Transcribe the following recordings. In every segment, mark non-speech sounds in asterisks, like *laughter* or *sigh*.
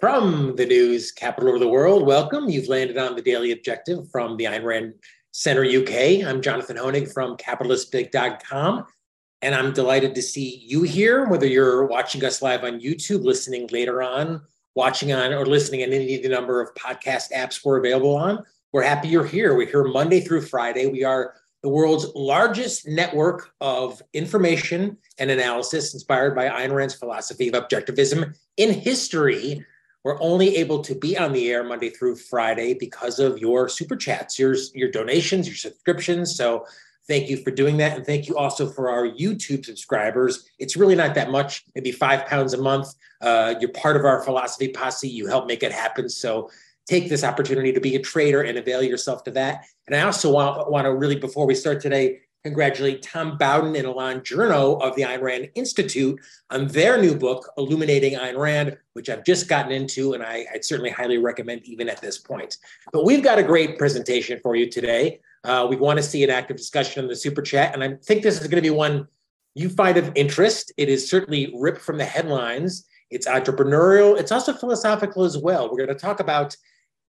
From the news capital of the world, welcome. You've landed on the Daily Objective from the Ayn Rand Center UK. I'm Jonathan Hoenig from capitalistpig.com, and I'm delighted to see you here, whether you're watching us live on YouTube, listening later on, watching on, or listening in any of the number of podcast apps we're available on. We're happy you're here. We're here Monday through Friday. We are the world's largest network of information and analysis inspired by Ayn Rand's philosophy of objectivism in history. We're only able to be on the air Monday through Friday because of your super chats, your, your donations, your subscriptions. So thank you for doing that. And thank you also for our YouTube subscribers. It's really not that much, maybe five pounds a month. Uh, you're part of our philosophy posse. You help make it happen. So take this opportunity to be a trader and avail yourself to that. And I also want, want to really, before we start today, congratulate Tom Bowden and Elan Journo of the Ayn Rand Institute on their new book, Illuminating Ayn Rand, which I've just gotten into, and I, would certainly highly recommend even at this point. But we've got a great presentation for you today. Uh, we want to see an active discussion in the super chat, and I think this is going to be one you find of interest. It is certainly ripped from the headlines. It's entrepreneurial. It's also philosophical as well. We're going to talk about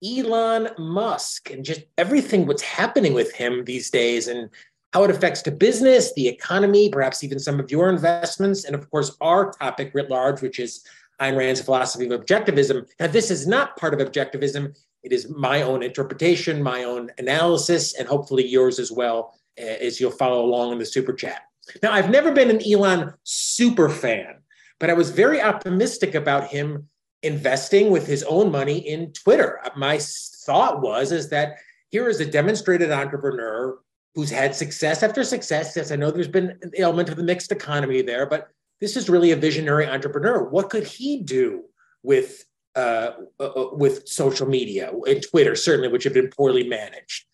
Elon Musk and just everything what's happening with him these days and how it affects the business, the economy, perhaps even some of your investments, and of course, our topic writ large, which is Ayn Rand's philosophy of objectivism. Now, this is not part of objectivism. It is my own interpretation, my own analysis, and hopefully yours as well, eh, as you'll follow along in the super chat. Now, I've never been an Elon super fan, but I was very optimistic about him investing with his own money in Twitter. My thought was is that here is a demonstrated entrepreneur who's had success after success. Yes, I know there's been an element of the mixed economy there, but this is really a visionary entrepreneur. What could he do with uh, uh, uh with social media and Twitter, certainly, which have been poorly managed?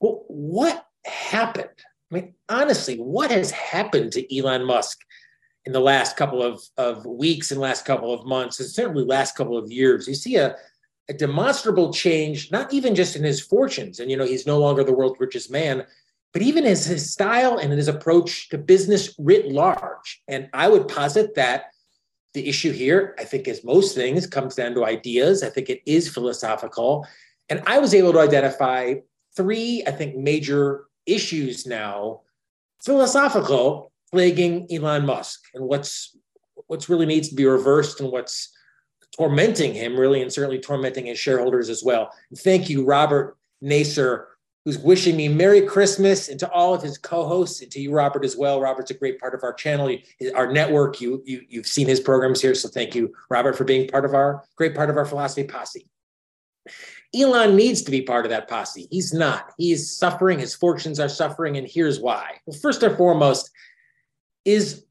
Well, what happened? I mean, honestly, what has happened to Elon Musk in the last couple of, of weeks and last couple of months, and certainly last couple of years? You see a a demonstrable change, not even just in his fortunes, and you know, he's no longer the world's richest man, but even as his style and his approach to business writ large. And I would posit that the issue here, I think, as most things, comes down to ideas. I think it is philosophical. And I was able to identify three, I think, major issues now, philosophical, plaguing Elon Musk and what's what's really needs to be reversed and what's tormenting him, really, and certainly tormenting his shareholders as well. And thank you, Robert Nasser, who's wishing me Merry Christmas, and to all of his co-hosts, and to you, Robert, as well. Robert's a great part of our channel, our network. You, you you've seen his programs here, so thank you, Robert, for being part of our great part of our philosophy posse. Elon needs to be part of that posse. He's not. He's suffering. His fortunes are suffering, and here's why. Well, first and foremost, is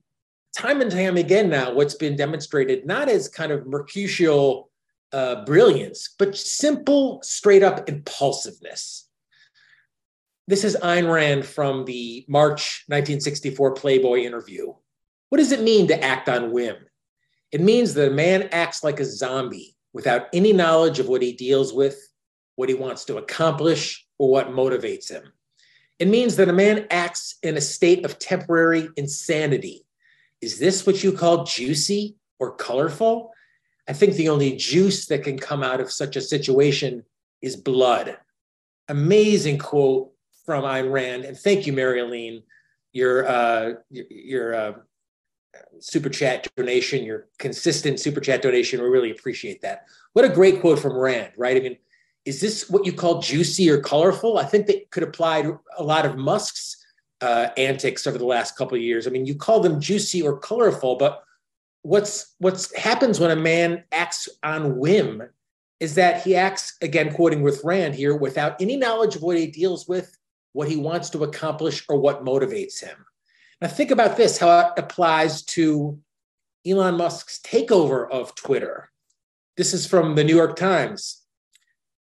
time and time again now what's been demonstrated not as kind of mercutial uh, brilliance, but simple, straight up impulsiveness. This is Ayn Rand from the March 1964 Playboy interview. What does it mean to act on whim? It means that a man acts like a zombie without any knowledge of what he deals with, what he wants to accomplish, or what motivates him. It means that a man acts in a state of temporary insanity is this what you call juicy or colorful? I think the only juice that can come out of such a situation is blood. Amazing quote from Ayn Rand. And thank you, Mary Aline, your, uh, your, uh, super chat donation, your consistent super chat donation. We really appreciate that. What a great quote from Rand, right? I mean, is this what you call juicy or colorful? I think that could apply to a lot of Musk's uh, antics over the last couple of years. I mean, you call them juicy or colorful, but what's what's happens when a man acts on whim is that he acts again, quoting with Rand here, without any knowledge of what he deals with, what he wants to accomplish, or what motivates him. Now, think about this: how it applies to Elon Musk's takeover of Twitter. This is from the New York Times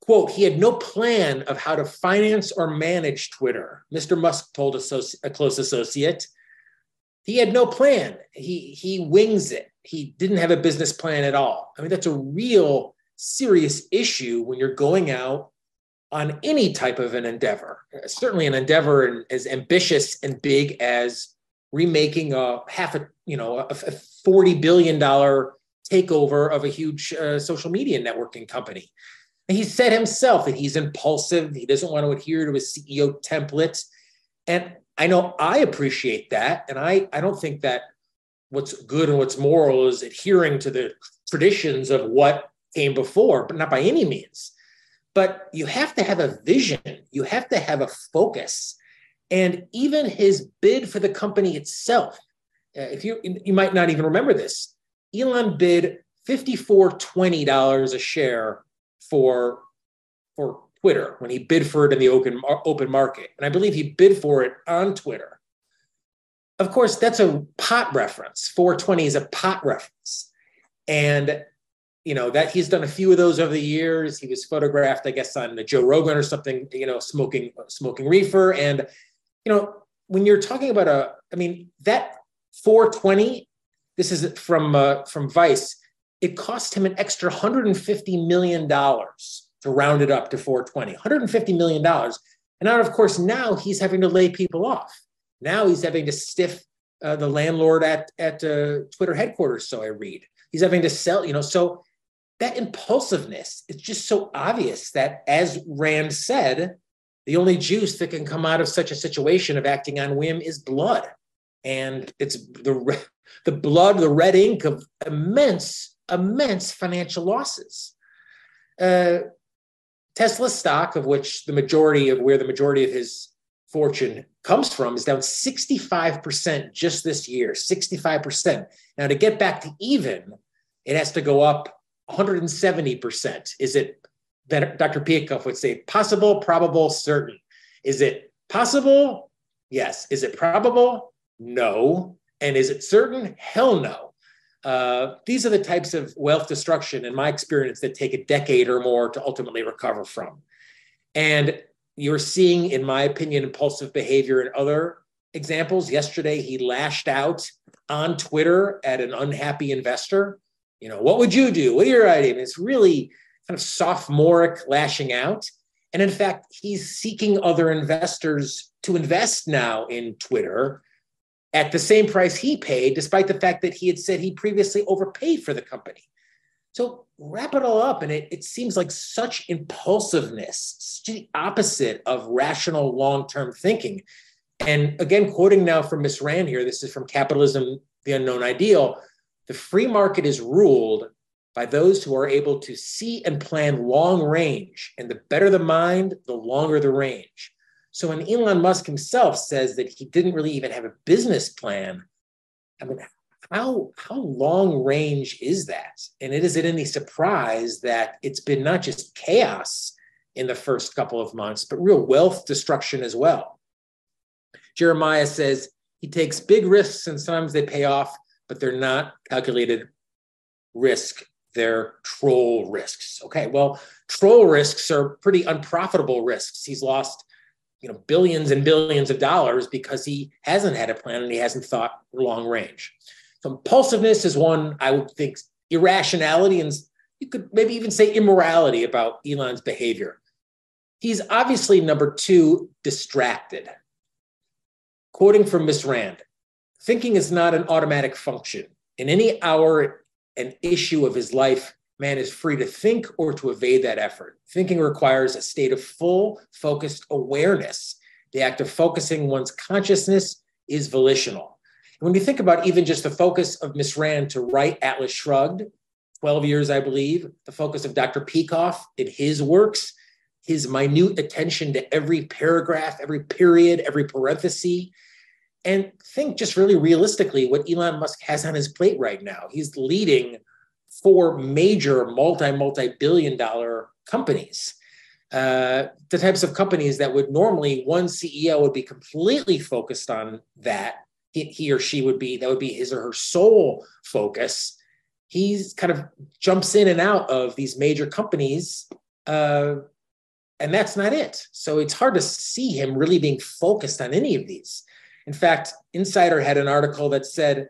quote, he had no plan of how to finance or manage Twitter. Mr. Musk told a close associate. He had no plan. He, he wings it. He didn't have a business plan at all. I mean, that's a real serious issue when you're going out on any type of an endeavor. Certainly, an endeavor as ambitious and big as remaking a half a you know a, forty billion dollar takeover of a huge uh, social media networking company. He said himself that he's impulsive. He doesn't want to adhere to his CEO template. And I know I appreciate that. And I, I don't think that what's good and what's moral is adhering to the traditions of what came before, but not by any means. But you have to have a vision, you have to have a focus. And even his bid for the company itself, uh, if you you might not even remember this, Elon bid $54.20 a share for, for Twitter when he bid for it in the open, open market. And I believe he bid for it on Twitter. Of course, that's a pot reference. 420 is a pot reference. And you know that he's done a few of those over the years. He was photographed, I guess, on the Joe Rogan or something, you know, smoking smoking reefer. And you know, when you're talking about a, I mean, that 420, this is from uh, from Vice. It cost him an extra 150 million dollars to round it up to 420. 150 million dollars, and now, of course, now he's having to lay people off. Now he's having to stiff uh, the landlord at at uh, Twitter headquarters. So I read he's having to sell. You know, so that impulsiveness it's just so obvious that as rand said the only juice that can come out of such a situation of acting on whim is blood and it's the *laughs* the blood the red ink of immense immense financial losses uh, tesla stock of which the majority of where the majority of his fortune comes from is down 65% just this year 65% now to get back to even it has to go up 170%? Is it that Dr. Peikoff would say possible, probable, certain? Is it possible? Yes. Is it probable? No. And is it certain? Hell no. Uh, these are the types of wealth destruction, in my experience, that take a decade or more to ultimately recover from. And you're seeing, in my opinion, impulsive behavior in other examples. Yesterday, he lashed out on Twitter at an unhappy investor. You know, what would you do? What are your ideas? It's really kind of sophomoric lashing out. And in fact, he's seeking other investors to invest now in Twitter at the same price he paid, despite the fact that he had said he previously overpaid for the company. So wrap it all up, and it, it seems like such impulsiveness, the opposite of rational long-term thinking. And again, quoting now from Miss Rand here, this is from Capitalism, the Unknown Ideal. The free market is ruled by those who are able to see and plan long range. And the better the mind, the longer the range. So when Elon Musk himself says that he didn't really even have a business plan, I mean, how, how long range is that? And it is it any surprise that it's been not just chaos in the first couple of months, but real wealth destruction as well. Jeremiah says he takes big risks and sometimes they pay off but they're not calculated risk. They're troll risks. Okay, well, troll risks are pretty unprofitable risks. He's lost, you know, billions and billions of dollars because he hasn't had a plan and he hasn't thought long range. So impulsiveness is one I would think irrationality and you could maybe even say immorality about Elon's behavior. He's obviously number two, distracted. Quoting from Miss Rand, Thinking is not an automatic function. In any hour and issue of his life, man is free to think or to evade that effort. Thinking requires a state of full, focused awareness. The act of focusing one's consciousness is volitional. when you think about even just the focus of Miss Rand to write Atlas Shrugged, 12 years, I believe, the focus of Dr. Peikoff in his works, his minute attention to every paragraph, every period, every parenthesis, and think just really realistically what Elon Musk has on his plate right now. He's leading four major multi, multi billion dollar companies. Uh, the types of companies that would normally one CEO would be completely focused on that. He, or she would be, that would be his or her sole focus. He's kind of jumps in and out of these major companies. Uh, and that's not it. So it's hard to see him really being focused on any of these. In fact, Insider had an article that said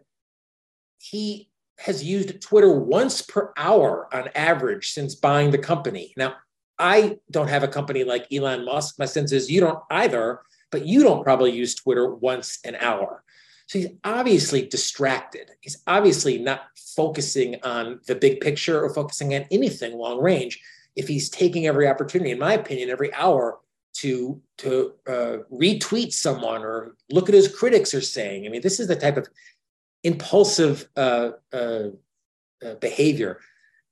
he has used Twitter once per hour on average since buying the company. Now, I don't have a company like Elon Musk. My sense is you don't either, but you don't probably use Twitter once an hour. So he's obviously distracted. He's obviously not focusing on the big picture or focusing on anything long range. If he's taking every opportunity, in my opinion, every hour to to uh, retweet someone or look at his critics are saying. I mean, this is the type of impulsive uh, uh, uh behavior.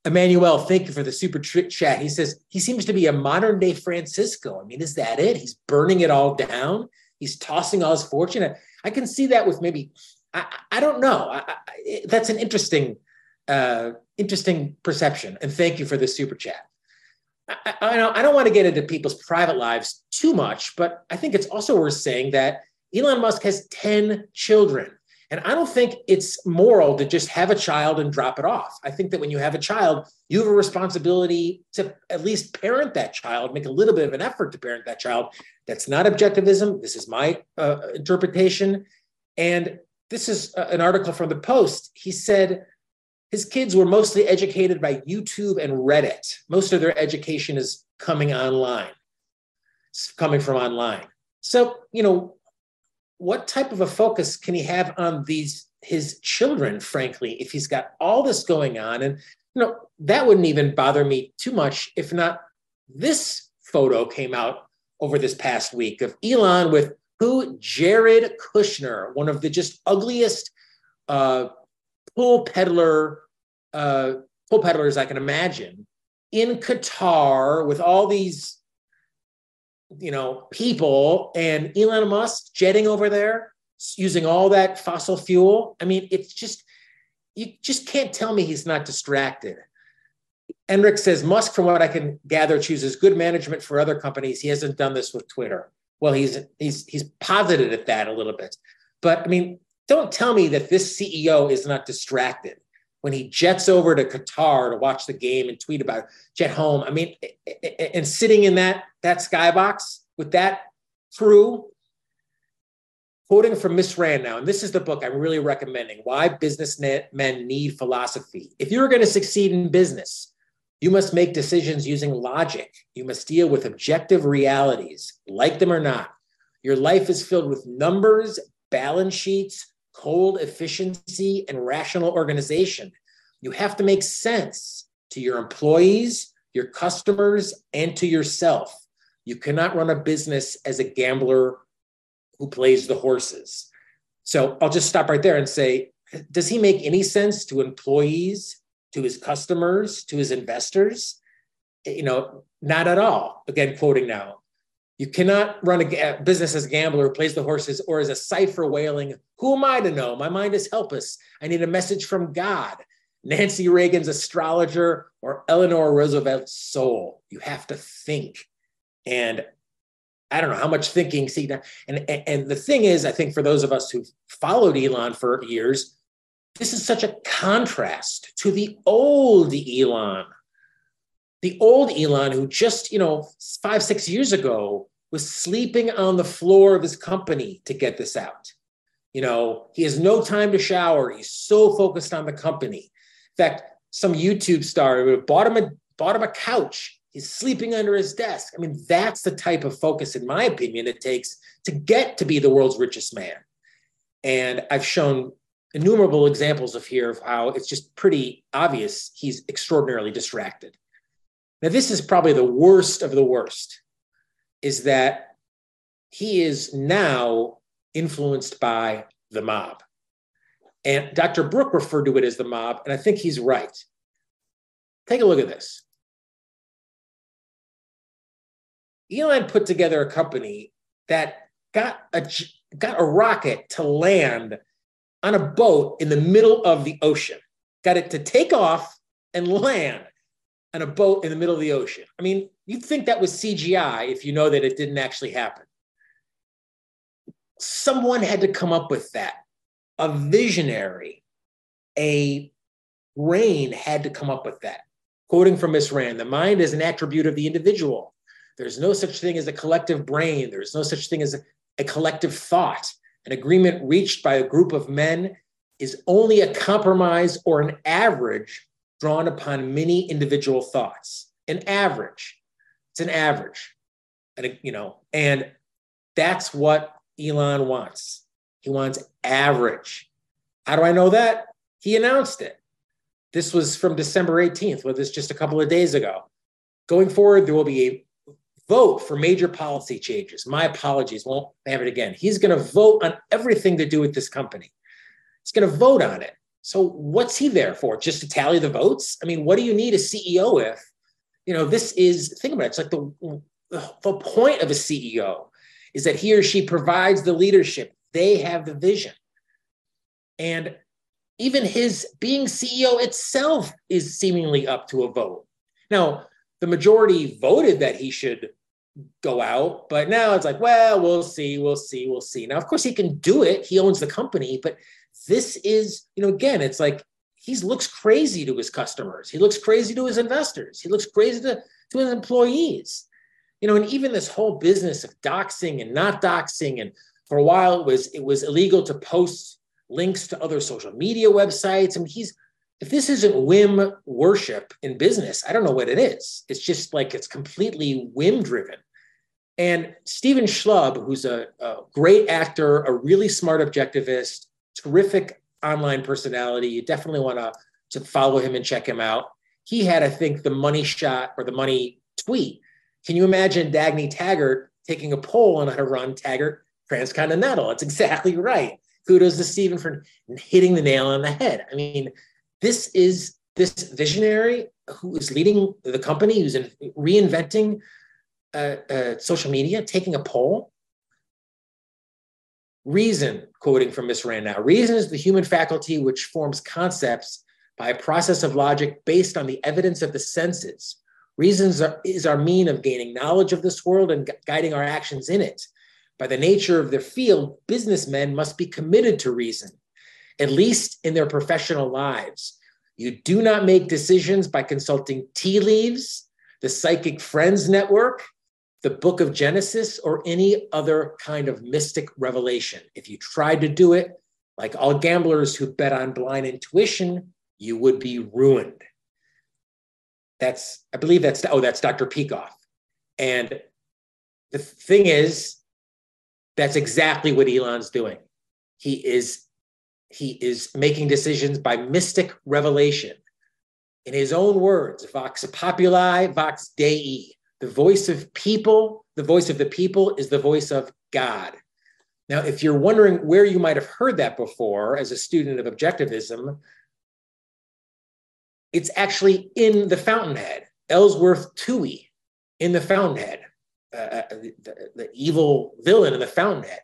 Emmanuel, thank you for the super chat. He says he seems to be a modern day Francisco. I mean, is that it? He's burning it all down. He's tossing all his fortune. I, I can see that with maybe. I, I don't know. I, I, that's an interesting, uh, interesting perception. And thank you for the super chat. I, don't, I don't want to get into people's private lives too much, but I think it's also worth saying that Elon Musk has 10 children. And I don't think it's moral to just have a child and drop it off. I think that when you have a child, you have a responsibility to at least parent that child, make a little bit of an effort to parent that child. That's not objectivism. This is my uh, interpretation. And this is uh, an article from the Post. He said his kids were mostly educated by YouTube and Reddit. Most of their education is coming online, it's coming from online. So, you know, what type of a focus can he have on these his children, frankly, if he's got all this going on? And you know, that wouldn't even bother me too much if not this photo came out over this past week of Elon with who? Jared Kushner, one of the just ugliest uh, pull peddler uh, pull peddlers I can imagine in Qatar with all these you know people and Elon Musk jetting over there using all that fossil fuel. I mean, it's just you just can't tell me he's not distracted. Enric says Musk, from what I can gather, chooses good management for other companies. He hasn't done this with Twitter. Well, he's he's he's posited at that a little bit, but I mean, don't tell me that this CEO is not distracted when he jets over to Qatar to watch the game and tweet about it, jet home. I mean, and sitting in that that skybox with that crew, quoting from Miss Rand now, and this is the book I'm really recommending: Why Businessmen Need Philosophy. If you're going to succeed in business, you must make decisions using logic. You must deal with objective realities, like them or not. Your life is filled with numbers, balance sheets, cold efficiency, and rational organization. You have to make sense to your employees, your customers, and to yourself. You cannot run a business as a gambler who plays the horses. So I'll just stop right there and say, does he make any sense to employees, to his customers, to his investors? You know, not at all. Again, quoting now, you cannot run a business as a gambler who plays the horses or as a cipher wailing, Who am I to know? My mind is helpless. I need a message from God. Nancy Reagan's astrologer or Eleanor Roosevelt's soul. You have to think. And I don't know how much thinking. See, and, and, and the thing is, I think for those of us who've followed Elon for years, this is such a contrast to the old Elon the old Elon, who just, you know, five, six years ago was sleeping on the floor of his company to get this out. You know, he has no time to shower. He's so focused on the company. In fact, some YouTube star bought him a bought him a couch. He's sleeping under his desk. I mean, that's the type of focus, in my opinion, it takes to get to be the world's richest man. And I've shown innumerable examples of here of how it's just pretty obvious he's extraordinarily distracted. Now, this is probably the worst of the worst, is that he is now influenced by the mob. And Dr. Brook referred to it as the mob, and I think he's right. Take a look at this. Elon put together a company that got a, got a rocket to land on a boat in the middle of the ocean, got it to take off and land on a boat in the middle of the ocean. I mean, you'd think that was CGI if you know that it didn't actually happen. Someone had to come up with that. A visionary, a brain had to come up with that. Quoting from Miss Rand, the mind is an attribute of the individual. There's no such thing as a collective brain. There's no such thing as a, a collective thought. An agreement reached by a group of men is only a compromise or an average drawn upon many individual thoughts. An average. It's an average. And uh, you know, and that's what Elon wants. He wants average. How do I know that? He announced it. This was from December 18th, well, this just a couple of days ago. Going forward, there will be a vote for major policy changes. My apologies, won't have it again. He's going to vote on everything to do with this company. He's going to vote on it. So what's he there for? Just to tally the votes? I mean, what do you need a CEO if? You know, this is think about it. It's like the the point of a CEO is that he or she provides the leadership. They have the vision. And even his being CEO itself is seemingly up to a vote. Now, the majority voted that he should go out, but now it's like, well, we'll see, we'll see, we'll see. Now, of course, he can do it. He owns the company, but this is, you know, again, it's like he looks crazy to his customers. He looks crazy to his investors. He looks crazy to, to his employees. You know, and even this whole business of doxing and not doxing, and for a while it was it was illegal to post links to other social media websites. I mean, he's if this isn't whim worship in business, I don't know what it is. It's just like it's completely whim driven. And Stephen Schlub, who's a, a, great actor, a really smart objectivist, terrific online personality, you definitely want to to follow him and check him out. He had, I think, the money shot or the money tweet. Can you imagine Dagny Taggart taking a poll on how to run Taggart Transcontinental? That's exactly right. Kudos to Stephen for hitting the nail on the head. I mean, this is this visionary who is leading the company, who's in, reinventing uh, uh, social media, taking a poll. Reason, quoting from Miss Rand now, reason is the human faculty which forms concepts by a process of logic based on the evidence of the senses. Reasons are, is our mean of gaining knowledge of this world and guiding our actions in it. By the nature of their field, businessmen must be committed to reason at least in their professional lives. You do not make decisions by consulting tea leaves, the Psychic Friends Network, the Book of Genesis, or any other kind of mystic revelation. If you tried to do it, like all gamblers who bet on blind intuition, you would be ruined. That's, I believe that's, oh, that's Dr. Peikoff. And the thing is, that's exactly what Elon's doing. He is he is making decisions by mystic revelation. In his own words, vox populi, vox dei, the voice of people, the voice of the people is the voice of God. Now, if you're wondering where you might have heard that before as a student of objectivism, it's actually in the Fountainhead, Ellsworth Toohey in the Fountainhead, uh, uh the, the evil villain in the Fountainhead.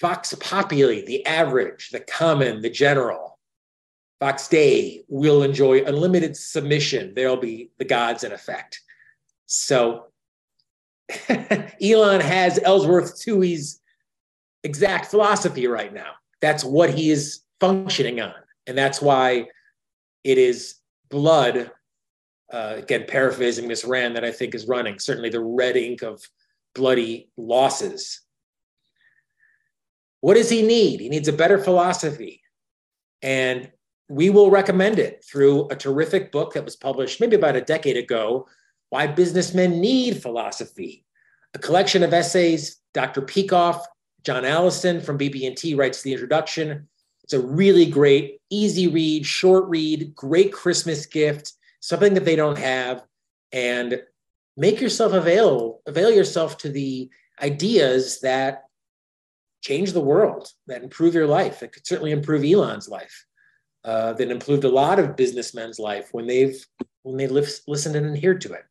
Vox populi, the average, the common, the general. Vox Dei will enjoy unlimited submission. There'll be the gods in effect. So *laughs* Elon has Ellsworth Toohey's exact philosophy right now. That's what he is functioning on. And that's why it is blood, uh, again, paraphrasing Miss Rand, that I think is running, certainly the red ink of bloody losses what does he need? He needs a better philosophy. And we will recommend it through a terrific book that was published maybe about a decade ago Why Businessmen Need Philosophy, a collection of essays. Dr. Peikoff, John Allison from BB&T writes the introduction. It's a really great, easy read, short read, great Christmas gift, something that they don't have. And make yourself avail, avail yourself to the ideas that change the world, that improve your life. It could certainly improve Elon's life. Uh, that improved a lot of businessmen's life when they've when they listened and adhered to it.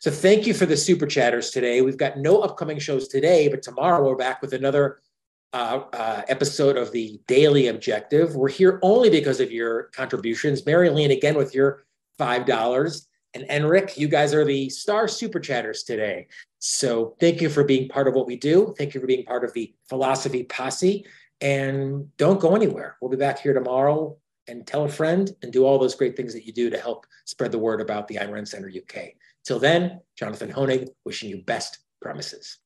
So thank you for the super chatters today. We've got no upcoming shows today, but tomorrow we're back with another uh, uh, episode of the Daily Objective. We're here only because of your contributions. Mary Lean again with your five dollars. And Enric, you guys are the star super chatters today. So thank you for being part of what we do. Thank you for being part of the philosophy posse. And don't go anywhere. We'll be back here tomorrow and tell a friend and do all those great things that you do to help spread the word about the Rand Center UK. Till then, Jonathan Hoenig wishing you best premises.